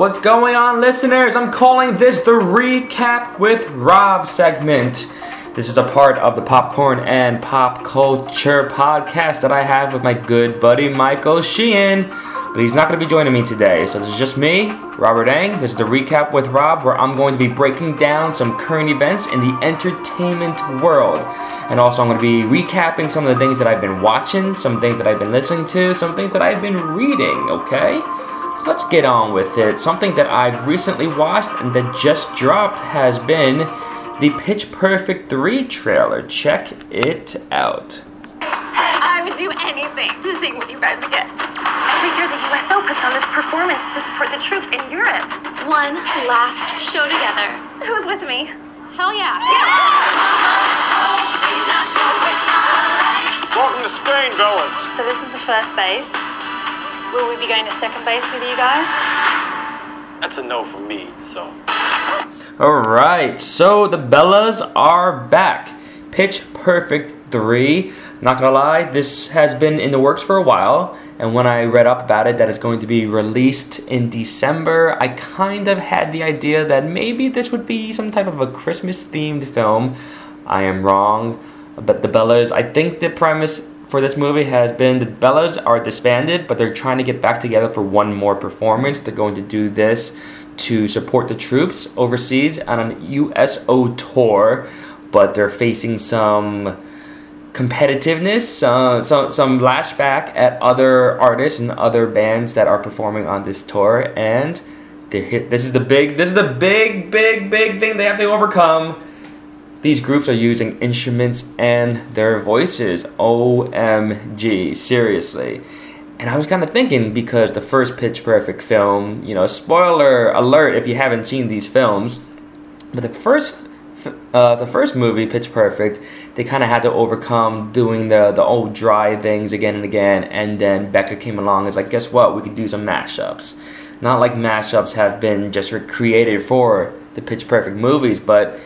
What's going on, listeners? I'm calling this the Recap with Rob segment. This is a part of the Popcorn and Pop Culture podcast that I have with my good buddy Michael Sheehan. But he's not going to be joining me today, so this is just me, Robert Eng. This is the Recap with Rob, where I'm going to be breaking down some current events in the entertainment world. And also, I'm going to be recapping some of the things that I've been watching, some things that I've been listening to, some things that I've been reading, okay? So let's get on with it. Something that I've recently watched and that just dropped has been the Pitch Perfect 3 trailer. Check it out. I would do anything to sing with you guys again. Every year, the USO puts on this performance to support the troops in Europe. One last show together. Who's with me? Hell yeah. Welcome to Spain, Bellas. So this is the first base. Will we be going to second base with you guys? That's a no from me, so. Alright, so the Bellas are back. Pitch Perfect 3. Not gonna lie, this has been in the works for a while, and when I read up about it that it's going to be released in December, I kind of had the idea that maybe this would be some type of a Christmas themed film. I am wrong, but the Bellas, I think the premise for this movie has been the Bellas are disbanded, but they're trying to get back together for one more performance. They're going to do this to support the troops overseas on an USO tour, but they're facing some competitiveness, uh, some some lashback at other artists and other bands that are performing on this tour, and they hit. This is the big. This is the big, big, big thing they have to overcome. These groups are using instruments and their voices. OMG, seriously. And I was kind of thinking because the first Pitch Perfect film, you know, spoiler alert if you haven't seen these films, but the first uh, the first movie, Pitch Perfect, they kind of had to overcome doing the the old dry things again and again, and then Beca came along. and was like, guess what? We could do some mashups. Not like mashups have been just created for the Pitch Perfect movies, but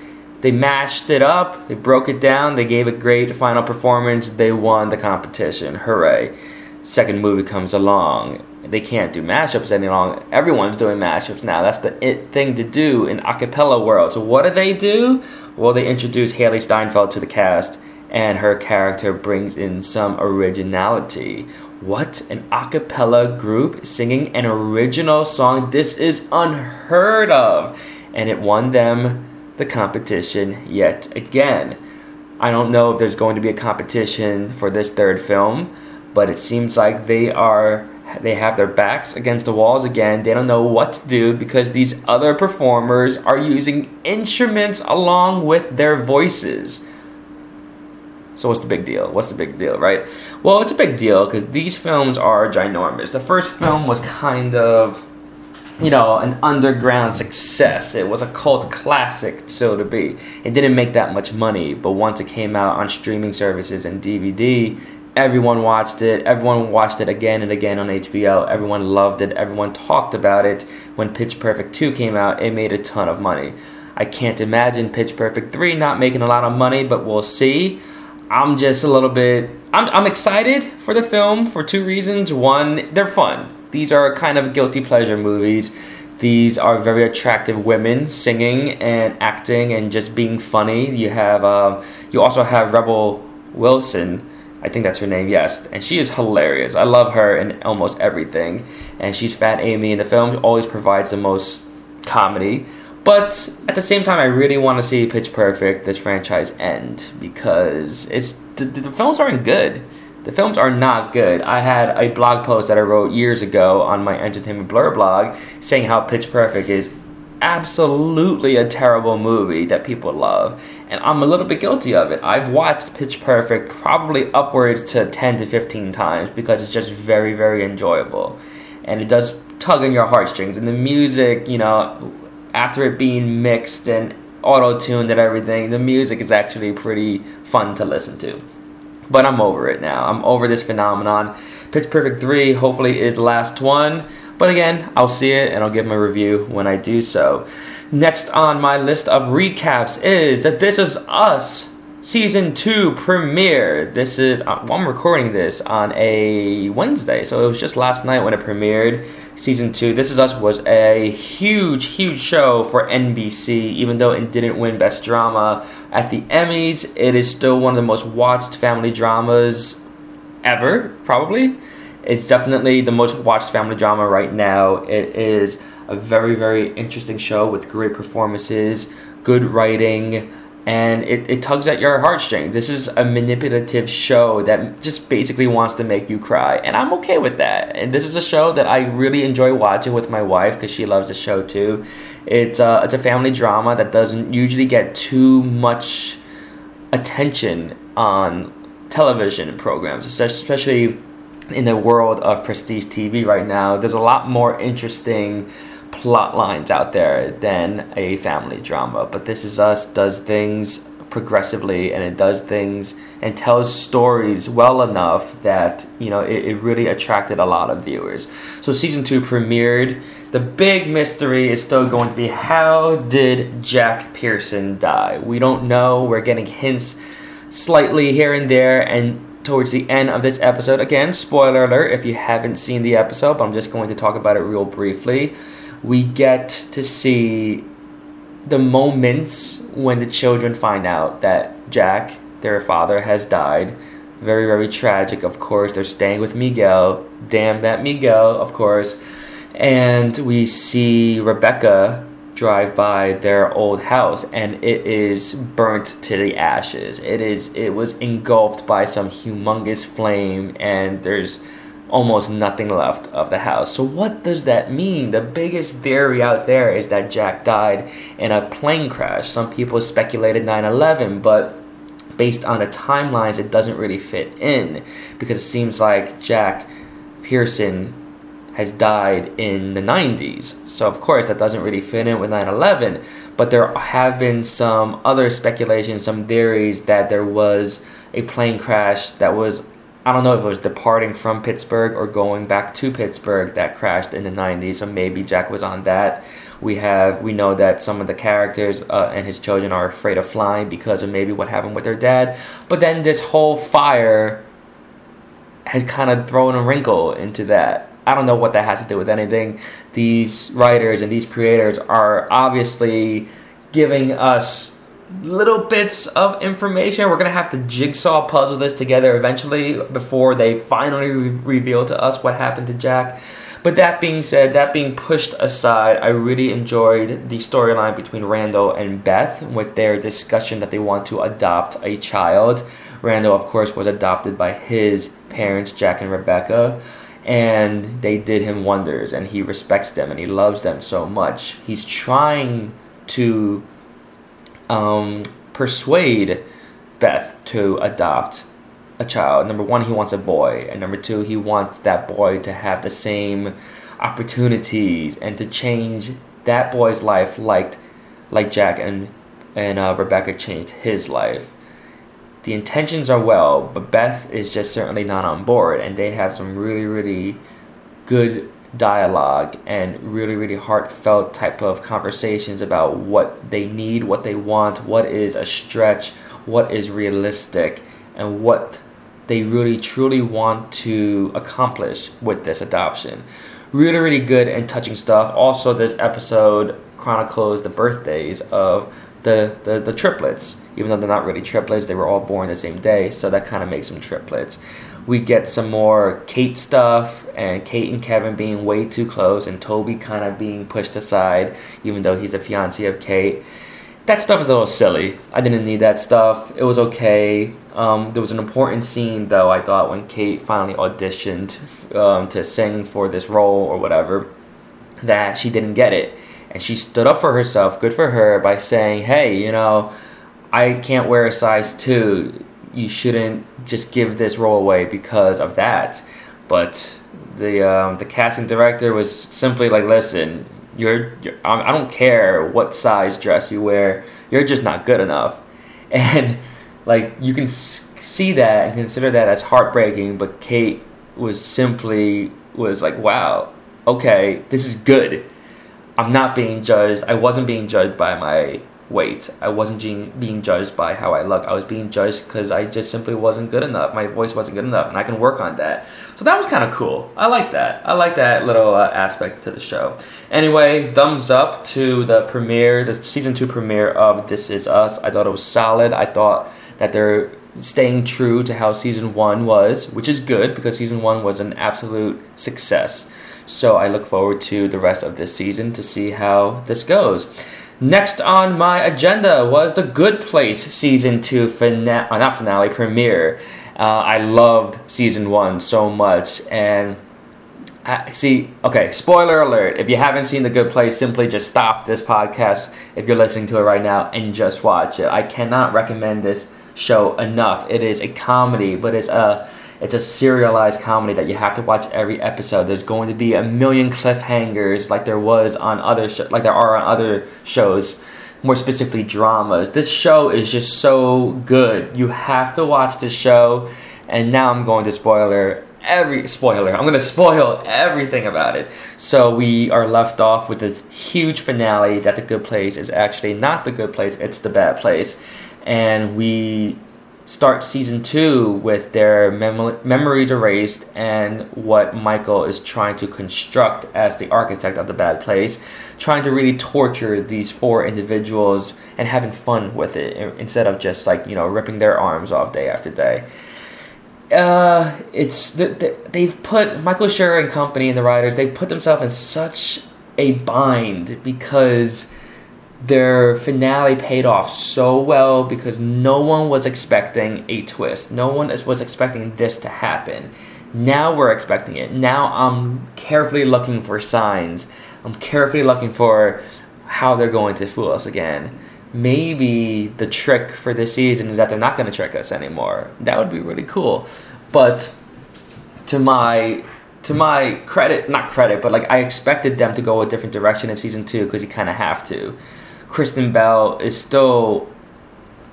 they mashed it up, they broke it down, they gave a great final performance, they won the competition. Hooray! Second movie comes along, they can't do mashups any longer. Everyone's doing mashups now. That's the it thing to do in acapella world. So what do they do? Well, they introduce Hailee Steinfeld to the cast, and her character brings in some originality. What an acapella group singing an original song! This is unheard of, and it won them the competition yet again. I don't know if there's going to be a competition for this third film, but it seems like they are they have their backs against the walls again. They don't know what to do because these other performers are using instruments along with their voices. So what's the big deal? What's the big deal, right? Well, it's a big deal because these films are ginormous. The first film was kind of you know, an underground success. It was a cult classic, so to be. It didn't make that much money, but once it came out on streaming services and DVD, everyone watched it. Everyone watched it again and again on HBO. Everyone loved it. Everyone talked about it. When Pitch Perfect 2 came out, it made a ton of money. I can't imagine Pitch Perfect 3 not making a lot of money, but we'll see. I'm just a little bit. I'm, I'm excited for the film for two reasons. One, they're fun these are kind of guilty pleasure movies. These are very attractive women singing and acting and just being funny. You have uh, you also have Rebel Wilson. I think that's her name, yes. And she is hilarious. I love her in almost everything. And she's Fat Amy in the films, always provides the most comedy. But at the same time, I really want to see Pitch Perfect, this franchise, end because it's the, the films aren't good. The films are not good. I had a blog post that I wrote years ago on my Entertainment Blur blog saying how Pitch Perfect is absolutely a terrible movie that people love. And I'm a little bit guilty of it. I've watched Pitch Perfect probably upwards to 10 to 15 times because it's just very, very enjoyable. And it does tug on your heartstrings. And the music, you know, after it being mixed and auto tuned and everything, the music is actually pretty fun to listen to. But I'm over it now. I'm over this phenomenon. Pitch Perfect 3 hopefully is the last one. But again, I'll see it and I'll give my review when I do so. Next on my list of recaps is that This Is Us season two premiere. This is uh, well, I'm recording this on a Wednesday, so it was just last night when it premiered. Season two, This Is Us was a huge, huge show for NBC. Even though it didn't win Best Drama at the Emmys, it is still one of the most watched family dramas ever, probably. It's definitely the most watched family drama right now. It is a very, very interesting show with great performances, good writing and it, it tugs at your heartstrings. This is a manipulative show that just basically wants to make you cry, and I'm okay with that. And this is a show that I really enjoy watching with my wife because she loves the show too. It's a, it's a family drama that doesn't usually get too much attention on television programs, especially in the world of prestige TV right now. There's a lot more interesting plot lines out there than a family drama. But This Is Us does things progressively and it does things and tells stories well enough that you know it, it really attracted a lot of viewers. So season two premiered. The big mystery is still going to be how did Jack Pearson die? We don't know. We're getting hints slightly here and there and towards the end of this episode. Again, spoiler alert if you haven't seen the episode, but I'm just going to talk about it real briefly we get to see the moments when the children find out that Jack, their father, has died. Very, very tragic, of course. They're staying with Miguel. Damn that Miguel, of course. And we see Rebecca drive by their old house and it is burnt to the ashes. It is it was engulfed by some humongous flame and there's almost nothing left of the house. So, what does that mean? The biggest theory out there is that Jack died in a plane crash. Some people speculated 9 11, but based on the timelines, it doesn't really fit in because it seems like Jack Pearson has died in the 90s. So, of course, that doesn't really fit in with 9 11. But there have been some other speculations, some theories that there was a plane crash that was I don't know if it was departing from Pittsburgh or going back to Pittsburgh that crashed in the 90s. So maybe Jack was on that. We have we know that some of the characters uh, and his children are afraid of flying because of maybe what happened with their dad. But then this whole fire has kind of thrown a wrinkle into that. I don't know what that has to do with anything. These writers and these creators are obviously giving us little bits of information. We're gonna have to jigsaw puzzle this together eventually before they finally re- reveal to us what happened to Jack. But that being said, that being pushed aside, I really enjoyed the storyline between Randall and Beth with their discussion that they want to adopt a child. Randall, of course, was adopted by his parents, Jack and Rebecca, and they did him wonders, and he respects them and he loves them so much. He's trying to um, persuade Beth to adopt a child. Number one, he wants a boy, and number two, he wants that boy to have the same opportunities and to change that boy's life, like like Jack and and uh, Rebecca changed his life. The intentions are well, but Beth is just certainly not on board, and they have some really really good dialogue and really really heartfelt type of conversations about what they need what they want what is a stretch what is realistic and what they really truly want to accomplish with this adoption. Really really good and touching stuff. Also this episode chronicles the birthdays of the, the, the triplets. Even though they're not really triplets they were all born the same day so that kind of makes them triplets we get some more Kate stuff and Kate and Kevin being way too close and Toby kind of being pushed aside, even though he's a fiance of Kate. That stuff is a little silly. I didn't need that stuff. It was okay. Um, there was an important scene, though, I thought, when Kate finally auditioned um, to sing for this role or whatever, that she didn't get it. And she stood up for herself, good for her, by saying, hey, you know, I can't wear a size 2 you shouldn't just give this role away because of that. But the um, the casting director was simply like, listen, you're, you're I don't care what size dress you wear, you're just not good enough, and like you can see that and consider that as heartbreaking. But Kate was simply was like, wow, okay, this is good. I'm not being judged. I wasn't being judged by my weight. I wasn't being, being judged by how I look. I was being judged because I just simply wasn't good enough. My voice wasn't good enough, and I can work on that. So that was kind of cool. I like that. I like that little uh, aspect to the show. Anyway, thumbs up to the premiere, the season two premiere of This Is Us. I thought it was solid. I thought that they're staying true to how season one was, which is good because season one was an absolute success. So I look forward to the rest of this season to see how this goes. Next on my agenda was the Good Place season two finale, uh, not finale premiere. Uh, I loved season one so much, and I, see. Okay, spoiler alert! If you haven't seen the Good Place, simply just stop this podcast if you're listening to it right now and just watch it. I cannot recommend this show enough. It is a comedy, but it's a it's a serialized comedy that you have to watch every episode. There's going to be a million cliffhangers like there was on other sh- like there are on other shows, more specifically dramas. This show is just so good. You have to watch this show. And now I'm going to spoiler every spoiler. I'm going to spoil everything about it. So we are left off with this huge finale that the good place is actually not the good place, it's the bad place. And we start season two with their mem- memories erased and what Michael is trying to construct as the architect of the bad place, trying to really torture these four individuals and having fun with it instead of just like you know ripping their arms off day after day. Uh, it's they've put Michael Schur and company and the writers they've put themselves in such a bind because their finale paid off so well because no one was expecting a twist. No one was expecting this to happen. Now we're expecting it. Now I'm carefully looking for signs. I'm carefully looking for how they're going to fool us again. Maybe the trick for this season is that they're not going to trick us anymore. That would be really cool. But to my to my credit, not credit, but like I expected them to go a different direction in season 2 because you kind of have to. Kristen Bell is still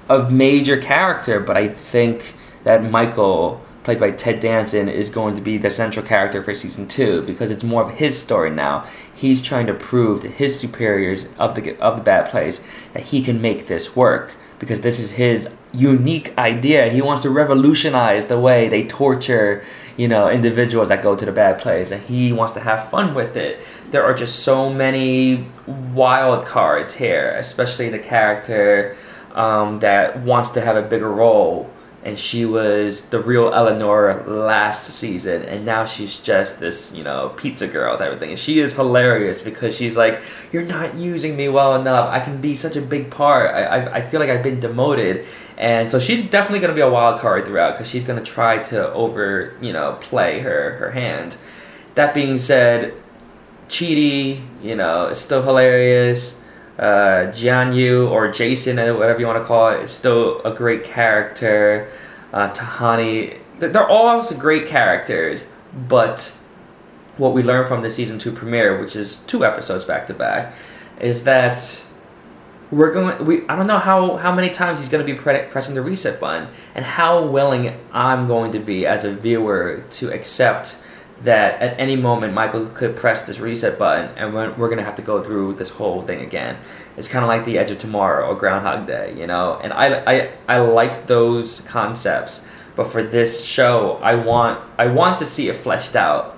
a major character, but I think that Michael, played by Ted Danson, is going to be the central character for season two because it's more of his story now. He's trying to prove to his superiors of the of the bad place that he can make this work because this is his unique idea. He wants to revolutionize the way they torture, you know, individuals that go to the bad place, and he wants to have fun with it. There are just so many wild cards here, especially the character um, that wants to have a bigger role and she was the real Eleanor last season, and now she's just this, you know, pizza girl type of thing. And she is hilarious because she's like, "You're not using me well enough. I can be such a big part. I, I, I feel like I've been demoted." And so she's definitely to be a wild card throughout because she's to try to over, you know, play her her hand. That being said, Chidi, you know, is still hilarious uh, Jianyu or Jason, or whatever you want to call it, is still a great character. Uh, Tahani, they're all great characters, but what we learned from the season two premiere, which is two episodes back to back, is that we're going. We I don't know how how many times he's going to be pre- pressing the reset button, and how willing I'm going to be as a viewer to accept that at any moment Michael could press this reset button and we're, we're gonna have to go through this whole thing again. It's kind of like the Edge of Tomorrow or Groundhog Day, you know. And I, I I like those concepts, but for this show, I want I want to see it fleshed out.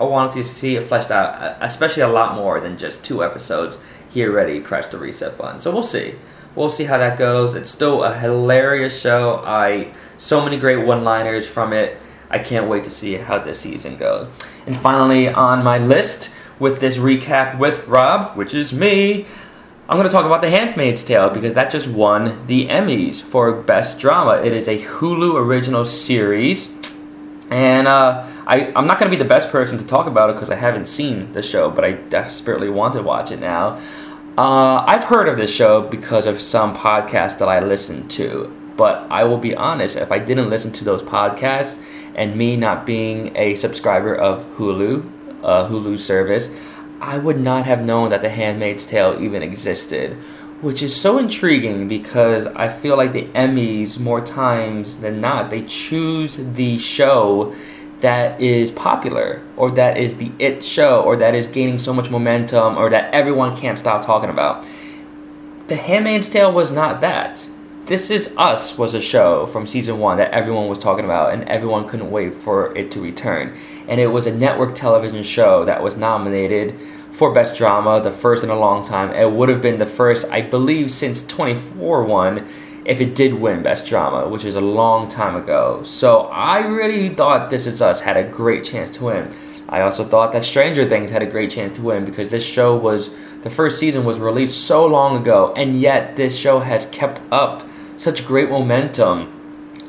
I want to see it fleshed out, uh, especially a lot more than just two episodes. He already pressed the reset button, so we'll see. We'll see how that goes. It's still a hilarious show. I so many great one-liners from it I can't wait to see how this season goes. And finally, on my list with this recap with Rob, which is me, I'm going to talk about The Handmaid's Tale because that just won the Emmys for Best Drama. It is a Hulu original series. And uh, I, I'm not going to be the best person to talk about it because I haven't seen the show, but I desperately want to watch it now. Uh, I've heard of this show because of some podcasts that I listen to, but I will be honest, if I didn't listen to those podcasts, and me not being a subscriber of Hulu, uh, Hulu service, I would not have known that The Handmaid's Tale even existed, which is so intriguing because I feel like the Emmys, more times than not, they choose the show that is popular or that is the it show or that is gaining so much momentum or that everyone can't stop talking about. The Handmaid's Tale was not that. This Is Us was a show from season won that everyone was talking about, and everyone couldn't wait for it to return. And it was a network television show that was nominated for Best Drama, the first in a long time. It would have been the first, I believe, since 24 one if it did win Best Drama, which is a long time ago. So I really thought This Is Us had a great chance to win. I also thought that Stranger Things had a great chance to win because this show was the first season was released so long ago, and yet this show has kept up such great momentum.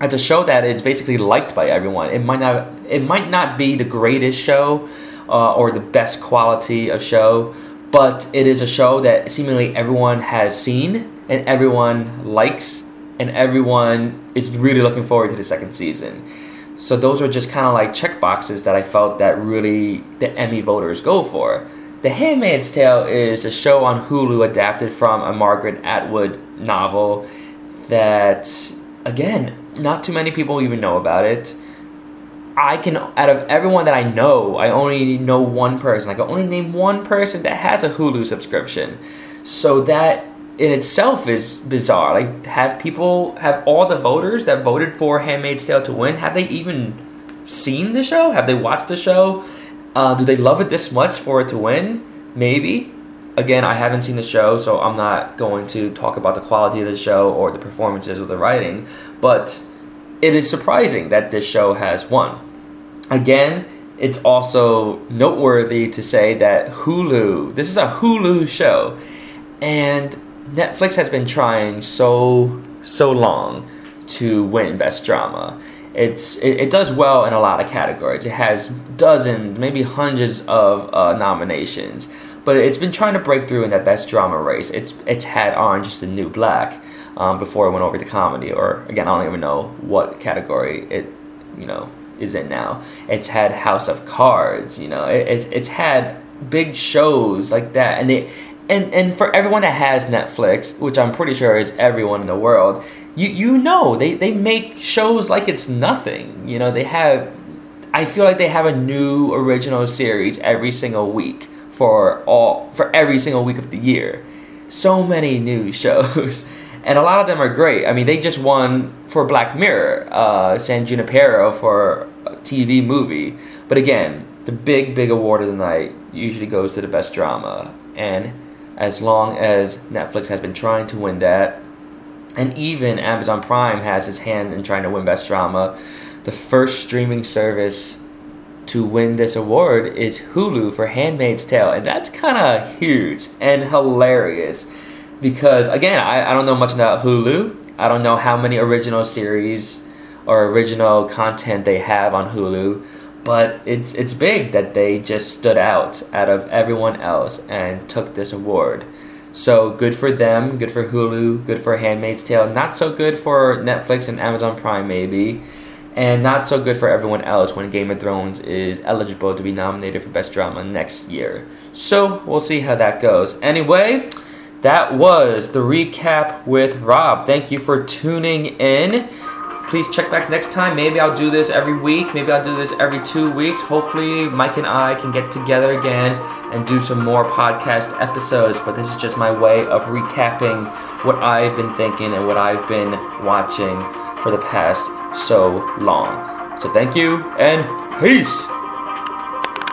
It's a show that is basically liked by everyone. It might not it might not be the greatest show uh, or the best quality of show, but it is a show that seemingly everyone has seen and everyone likes and everyone is really looking forward to the second season. So those are just kind of like check boxes that I felt that really the Emmy voters go for. The Handmaid's Tale is a show on Hulu adapted from a Margaret Atwood novel that again, not too many people even know about it. I can out of everyone that I know, I only know one person. I can only name one person that has a Hulu subscription. So that in itself is bizarre. Like, have people, have all the voters that voted for Handmaid's Tale to win, have they even seen the show? Have they watched the show? Uh, do they love it this much for it to win? Maybe. Again, I haven't seen the show, so I'm not going to talk about the quality of the show or the performances or the writing, but it is surprising that this show has won. Again, it's also noteworthy to say that Hulu, this is a Hulu show, and Netflix has been trying so so long to win Best Drama. It's it, it does well in a lot of categories. It has dozens, maybe hundreds of uh, nominations, but it's been trying to break through in that Best Drama race. It's it's had Orange Is the New Black um, before it went over to comedy, or again, I don't even know what category it you know is in now. It's had House of Cards. You know, it, it it's had big shows like that, and it and and for everyone that has Netflix, which I'm pretty sure is everyone in the world, you you know they they make shows like it's nothing. You know they have. I feel like they have a new original series every single week for all for every single week of the year. So many new shows, and a lot of them are great. I mean, they just won for Black Mirror, uh, San Junipero for a TV movie. But again, the big big award of the night usually goes to the best drama and as long as Netflix has been trying to win that. And even Amazon Prime has its hand in trying to win Best Drama. The first streaming service to win this award is Hulu for Handmaid's Tale. And that's kind of huge and hilarious. Because, again, I, I don't know much about Hulu. I don't know how many original series or original content they have on Hulu but it's it's big that they just stood out out of everyone else and took this award. So good for them, good for Hulu, good for Handmaid's Tale. Not so good for Netflix and Amazon Prime maybe, and not so good for everyone else when Game of Thrones is eligible to be nominated for Best Drama next year. So we'll see how that goes. Anyway, that was the recap with Rob. Thank you for tuning in please check back next time. Maybe I'll do this every week. Maybe I'll do this every two weeks. Hopefully, Mike and I can get together again and do some more podcast episodes. But this is just my way of recapping what I've been thinking and what I've been watching for the past so long. So, thank you and peace.